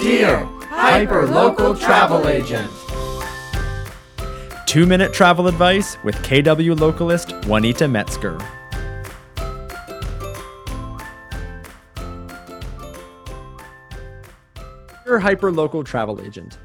Dear Hyper Local Travel Agent. Two minute travel advice with KW localist Juanita Metzger. Dear Hyper Local Travel Agent.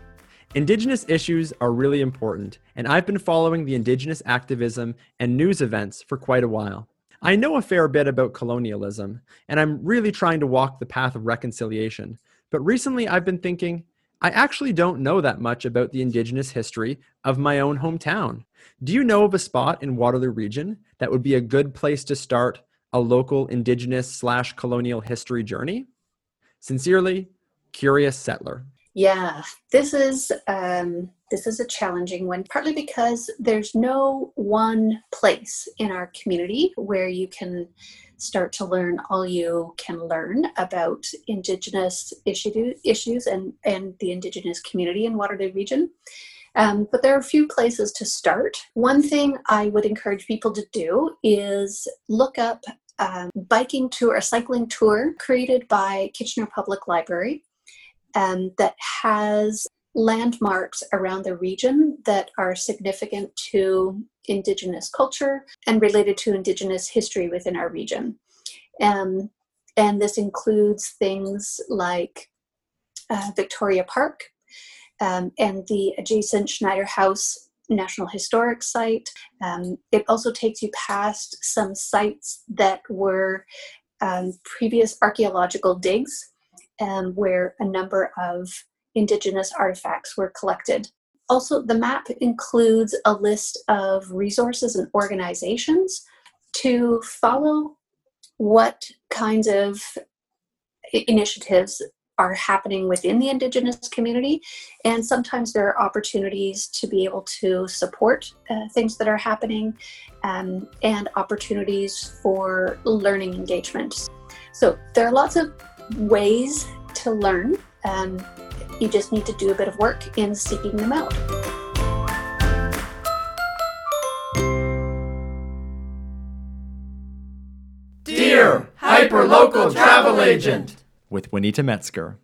Indigenous issues are really important, and I've been following the Indigenous activism and news events for quite a while. I know a fair bit about colonialism, and I'm really trying to walk the path of reconciliation. But recently I've been thinking, I actually don't know that much about the Indigenous history of my own hometown. Do you know of a spot in Waterloo Region that would be a good place to start a local Indigenous slash colonial history journey? Sincerely, Curious Settler. Yeah, this is um, this is a challenging one, partly because there's no one place in our community where you can start to learn all you can learn about Indigenous issue, issues and, and the Indigenous community in Waterloo Region. Um, but there are a few places to start. One thing I would encourage people to do is look up a biking tour, a cycling tour created by Kitchener Public Library um, that has landmarks around the region that are significant to Indigenous culture and related to Indigenous history within our region. Um, and this includes things like uh, Victoria Park um, and the adjacent Schneider Haus National Historic Site. Um, it also takes you past some sites that were um, previous archaeological digs um, where a number of indigenous artifacts were collected. Also, the map includes a list of resources and organizations to follow what kinds of initiatives are happening within the indigenous community and sometimes there are opportunities to be able to support uh, things that are happening um, and opportunities for learning engagement so there are lots of ways to learn. Um, you just need to do a bit of work in seeking them out. Dear Hyperlocal Travel Agent with Juanita Metzger.